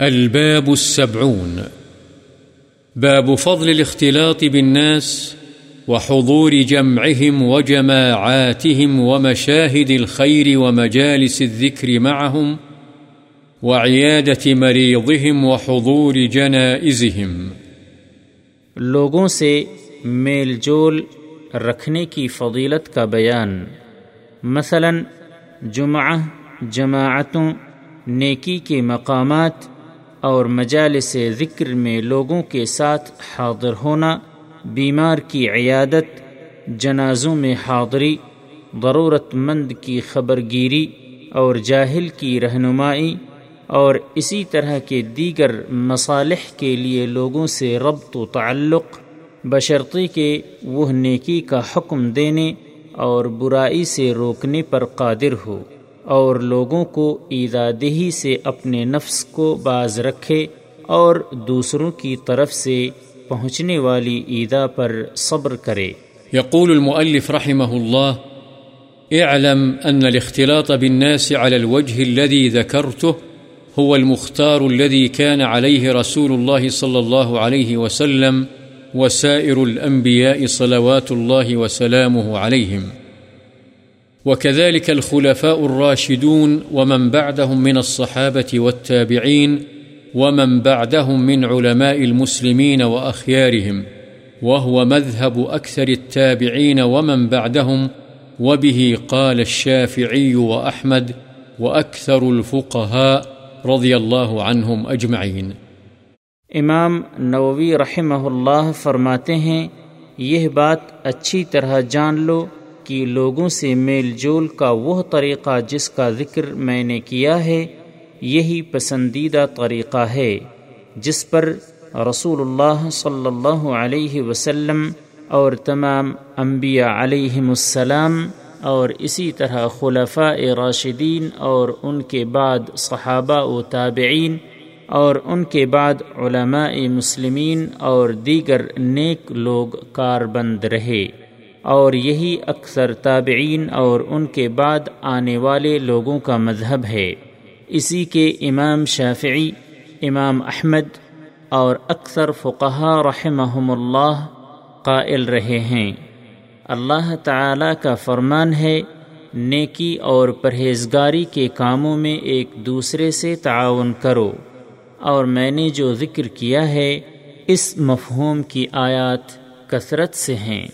الباب السبعون. باب فضل الاختلاط بالناس وحضور جمعهم وجماعاتهم ومشاهد الخير ومجالس الذكر معهم وعيادة مريضهم وحضور جنائزهم. لوگوں سے میل جول رکھنے کی فضیلت کا بیان۔ مثلا جمعہ، جماعتوں، نیکی کے مقامات اور مجالس ذکر میں لوگوں کے ساتھ حاضر ہونا، بیمار کی عیادت، جنازوں میں حاضری ضرورت مند کی خبر گیری اور جاہل کی رہنمائی اور اسی طرح کے دیگر مصالح کے لیے لوگوں سے ربط و تعلق، بشرطی کے وہ نیکی کا حکم دینے اور برائی سے روکنے پر قادر ہو۔ اور لوگوں کو ایدادہی سے اپنے نفس کو باز رکھے اور دوسروں کی طرف سے پہنچنے والی ایدا پر صبر کرے۔ يقول المؤلف رحمه الله اعلم أن الاختلاط بالناس على الوجه الذي ذكرته هو المختار الذي كان عليه رسول الله صلى الله عليه وسلم وسائر الأنبياء صلوات الله وسلامه عليهم وكذلك الخلفاء الراشدون ومن بعدهم من الصحابة والتابعين ومن بعدهم من علماء المسلمين وأخيارهم، وهو مذهب أكثر التابعين ومن بعدهم، وبه قال الشافعي وأحمد وأكثر الفقهاء رضي الله عنهم أجمعين. امام نووی رحمہ اللہ فرماتے ہیں، یہ بات اچھی طرح جان لو کہ لوگوں سے میل جول کا وہ طریقہ جس کا ذکر میں نے کیا ہے، یہی پسندیدہ طریقہ ہے، جس پر رسول اللہ صلی اللہ علیہ وسلم اور تمام انبیاء علیہم السلام اور اسی طرح خلفاء راشدین اور ان کے بعد صحابہ و تابعین اور ان کے بعد علماء مسلمین اور دیگر نیک لوگ کار بند رہے۔ اور یہی اکثر تابعین اور ان کے بعد آنے والے لوگوں کا مذہب ہے۔ اسی کے امام شافعی، امام احمد اور اکثر فقہ رحمہم اللہ قائل رہے ہیں۔ اللہ تعالی کا فرمان ہے، نیکی اور پرہیزگاری کے کاموں میں ایک دوسرے سے تعاون کرو۔ اور میں نے جو ذکر کیا ہے، اس مفہوم کی آیات کثرت سے ہیں۔